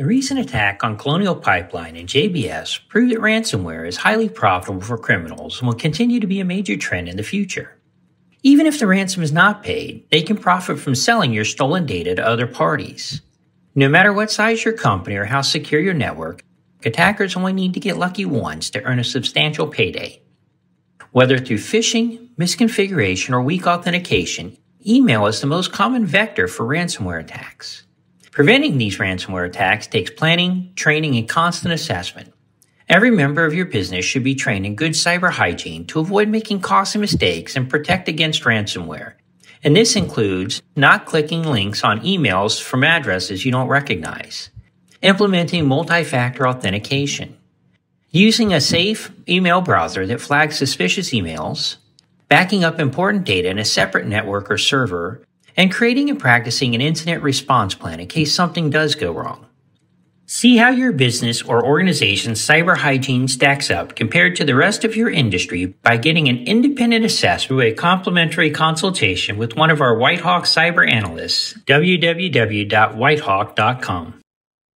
The recent attack on Colonial Pipeline and JBS proved that ransomware is highly profitable for criminals and will continue to be a major trend in the future. Even if the ransom is not paid, they can profit from selling your stolen data to other parties. No matter what size your company or how secure your network, attackers only need to get lucky once to earn a substantial payday. Whether through phishing, misconfiguration, or weak authentication, email is the most common vector for ransomware attacks. Preventing these ransomware attacks takes planning, training, and constant assessment. Every member of your business should be trained in good cyber hygiene to avoid making costly mistakes and protect against ransomware. And this includes not clicking links on emails from addresses you don't recognize, implementing multi-factor authentication, using a safe email browser that flags suspicious emails, backing up important data in a separate network or server, and creating and practicing an incident response plan in case something does go wrong. See how your business or organization's cyber hygiene stacks up compared to the rest of your industry by getting an independent assessment through a complimentary consultation with one of our Whitehawk cyber analysts, www.whitehawk.com.